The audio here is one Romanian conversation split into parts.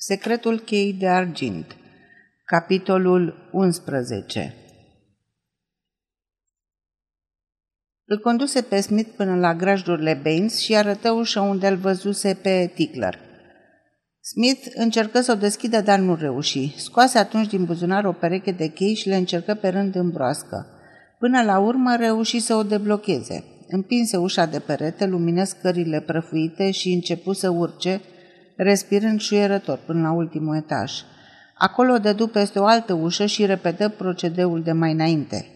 Secretul cheii de argint Capitolul 11 Îl conduse pe Smith până la grajdurile Baines și arătă ușa unde îl văzuse pe Tickler. Smith încercă să o deschidă, dar nu reuși. Scoase atunci din buzunar o pereche de chei și le încercă pe rând în broască. Până la urmă reuși să o deblocheze. Împinse ușa de perete, lumină scările prăfuite și începu să urce, respirând șuierător până la ultimul etaj. Acolo dădu peste o altă ușă și repetă procedeul de mai înainte.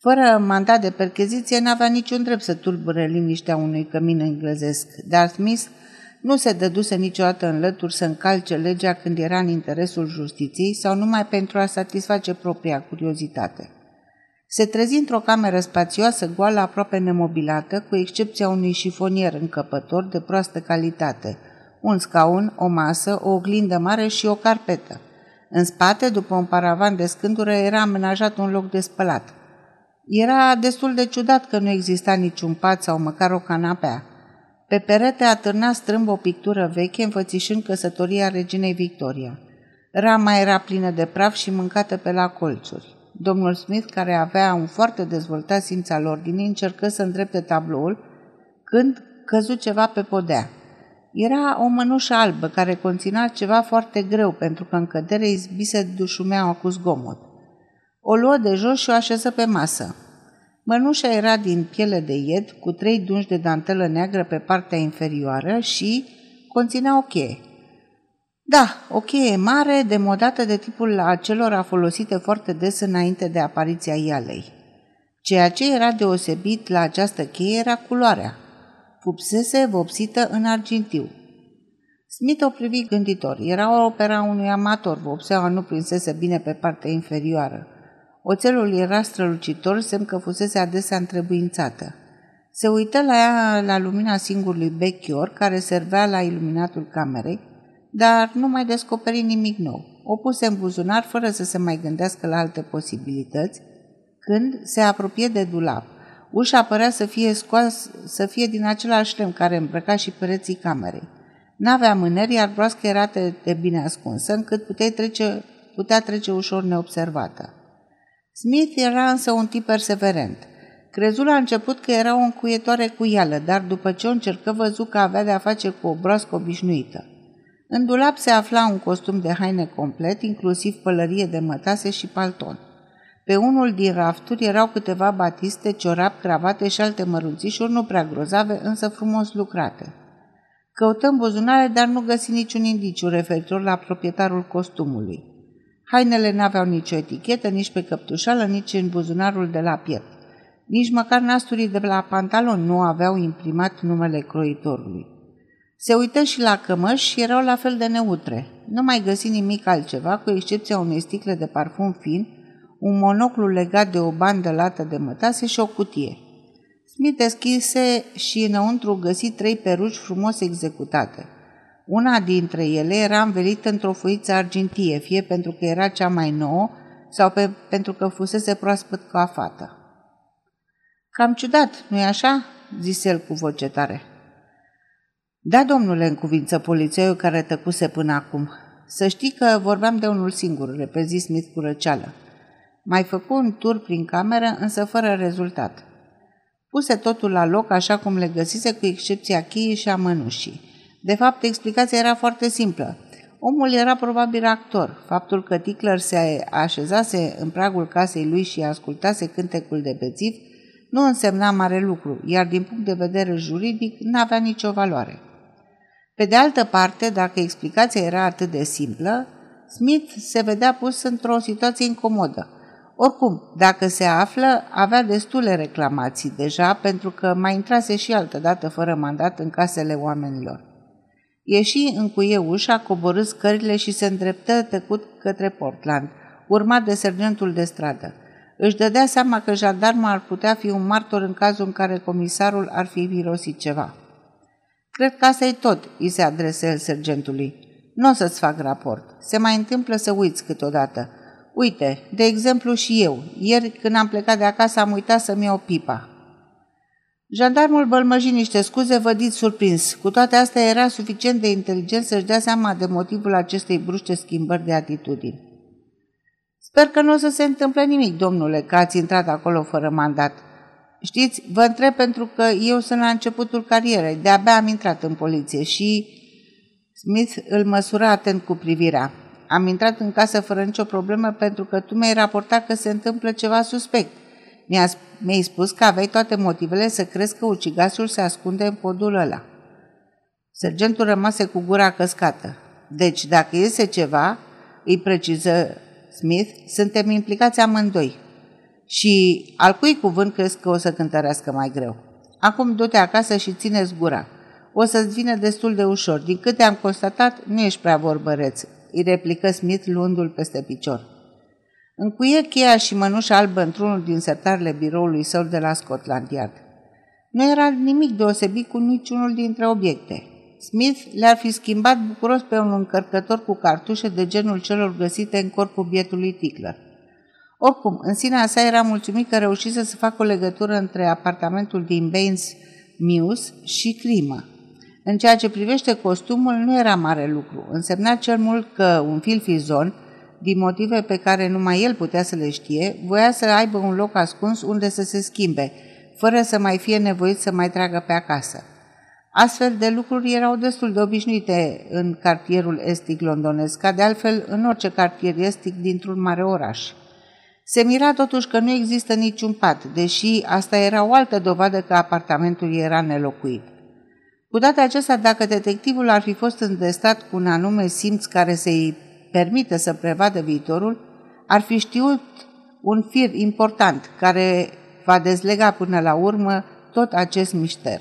Fără mandat de percheziție, n-avea niciun drept să tulbure liniștea unui cămin englezesc, dar Smith nu se dăduse niciodată în lături să încalce legea când era în interesul justiției sau numai pentru a satisface propria curiozitate. Se trezi într-o cameră spațioasă, goală, aproape nemobilată, cu excepția unui șifonier încăpător de proastă calitate, un scaun, o masă, o oglindă mare și o carpetă. În spate, după un paravan de scândură, era amenajat un loc de spălat. Era destul de ciudat că nu exista niciun pat sau măcar o canapea. Pe perete atârna strâmb o pictură veche înfățișând căsătoria reginei Victoria. Rama era plină de praf și mâncată pe la colțuri. Domnul Smith, care avea un foarte dezvoltat simț al ordinii, încercă să îndrepte tabloul când căzu ceva pe podea. Era o mănușă albă care conținea ceva foarte greu pentru că în cădere izbise dușumeaua cu zgomot. O luă de jos și o așeză pe masă. Mănușa era din piele de ied, cu trei dungi de dantelă neagră pe partea inferioară și conținea o cheie. Da, o cheie mare, demodată de tipul acelora folosite foarte des înainte de apariția ialei. Ceea ce era deosebit la această cheie era culoarea. Fupsese vopsită în argintiu. Smith o privi gânditor. Era o opera unui amator, vopseaua nu prinsese bine pe partea inferioară. Oțelul era strălucitor, semn că fusese adesea întrebuințată. Se uită la ea la lumina singurului bechior care servea la iluminatul camerei, dar nu mai descoperi nimic nou. O puse în buzunar fără să se mai gândească la alte posibilități, când se apropie de dulap. Ușa părea să fie scoas, să fie din același lemn care îmbrăca și pereții camerei. N-avea mâneri, iar broasca era de bine ascunsă, încât putea trece, putea trece ușor neobservată. Smith era însă un tip perseverent. Crezu la început că era o încuietoare cu ială, dar după ce o încercă văzu că avea de-a face cu o broască obișnuită. În dulap se afla un costum de haine complet, inclusiv pălărie de mătase și palton. Pe unul din rafturi erau câteva batiste, ciorap, cravate și alte mărunțișuri nu prea grozave, însă frumos lucrate. Căutăm buzunare, dar nu găsi niciun indiciu referitor la proprietarul costumului. Hainele n-aveau nicio etichetă, nici pe căptușală, nici în buzunarul de la piept. Nici măcar nasturii de la pantalon nu aveau imprimat numele croitorului. Se uită și la cămăși și erau la fel de neutre. Nu mai găsi nimic altceva, cu excepția unei sticle de parfum fin, un monoclu legat de o bandă lată de mătase și o cutie. Smith deschise și înăuntru găsi trei peruci frumos executate. Una dintre ele era învelită într-o foiță argintie, fie pentru că era cea mai nouă sau pe, pentru că fusese proaspăt ca fată. Cam ciudat, nu-i așa?" zise el cu voce tare. Da, domnule, în cuvință polițeiul care tăcuse până acum. Să știi că vorbeam de unul singur, repezi Smith cu răceală. Mai făcu un tur prin cameră, însă fără rezultat. Puse totul la loc așa cum le găsise, cu excepția cheii și a mănușii. De fapt, explicația era foarte simplă. Omul era probabil actor. Faptul că Tickler se așezase în pragul casei lui și ascultase cântecul de bețiv nu însemna mare lucru, iar din punct de vedere juridic n-avea nicio valoare. Pe de altă parte, dacă explicația era atât de simplă, Smith se vedea pus într-o situație incomodă. Oricum, dacă se află, avea destule reclamații deja, pentru că mai intrase și altă dată fără mandat în casele oamenilor. Ieși, încuie ușa, coborâ scările și se îndreptă tăcut către Portland, urmat de sergentul de stradă. Își dădea seama că jandarmul ar putea fi un martor în cazul în care comisarul ar fi mirosit ceva. Cred că asta e tot, îi se adresă el sergentului. Nu o să-ți fac raport. Se mai întâmplă să uiți câteodată. Uite, de exemplu și eu. Ieri când am plecat de acasă am uitat să-mi iau pipa. Jandarmul bălmăji niște scuze vădit surprins. Cu toate astea era suficient de inteligent să-și dea seama de motivul acestei bruște schimbări de atitudini. Sper că nu o să se întâmple nimic, domnule, că ați intrat acolo fără mandat. Știți, vă întreb pentru că eu sunt la începutul carierei, de-abia am intrat în poliție și... Smith îl măsura atent cu privirea. Am intrat în casă fără nicio problemă pentru că tu mi-ai raportat că se întâmplă ceva suspect. Mi-a, mi-ai spus că aveai toate motivele să crezi că ucigasul se ascunde în podul ăla. Sergentul rămase cu gura căscată. Deci, dacă iese ceva, îi preciză Smith, suntem implicați amândoi. Și al cui cuvânt crezi că o să cântărească mai greu? Acum du-te acasă și țineți gura. O să-ți vină destul de ușor. Din câte am constatat, nu ești prea vorbăreț, îi replică Smith luându-l peste picior. Încuie cheia și mănușa albă într-unul din sertarele biroului său de la Scotland Yard. Nu era nimic deosebit cu niciunul dintre obiecte. Smith le-ar fi schimbat bucuros pe un încărcător cu cartușe de genul celor găsite în corpul bietului Tickler. Oricum, în sinea sa era mulțumit că reușise să facă o legătură între apartamentul din Baines Mews și crimă. În ceea ce privește costumul, nu era mare lucru. Însemna cel mult că un filfizon, din motive pe care numai el putea să le știe, voia să aibă un loc ascuns unde să se schimbe, fără să mai fie nevoit să mai tragă pe acasă. Astfel de lucruri erau destul de obișnuite în cartierul estic londonesc, ca de altfel în orice cartier estic dintr-un mare oraș. Se mira totuși că nu există niciun pat, deși asta era o altă dovadă că apartamentul era nelocuit. Cu toate acestea, dacă detectivul ar fi fost îndestat cu un anume simț care să-i permită să prevadă viitorul, ar fi știut un fir important care va dezlega până la urmă tot acest mișter.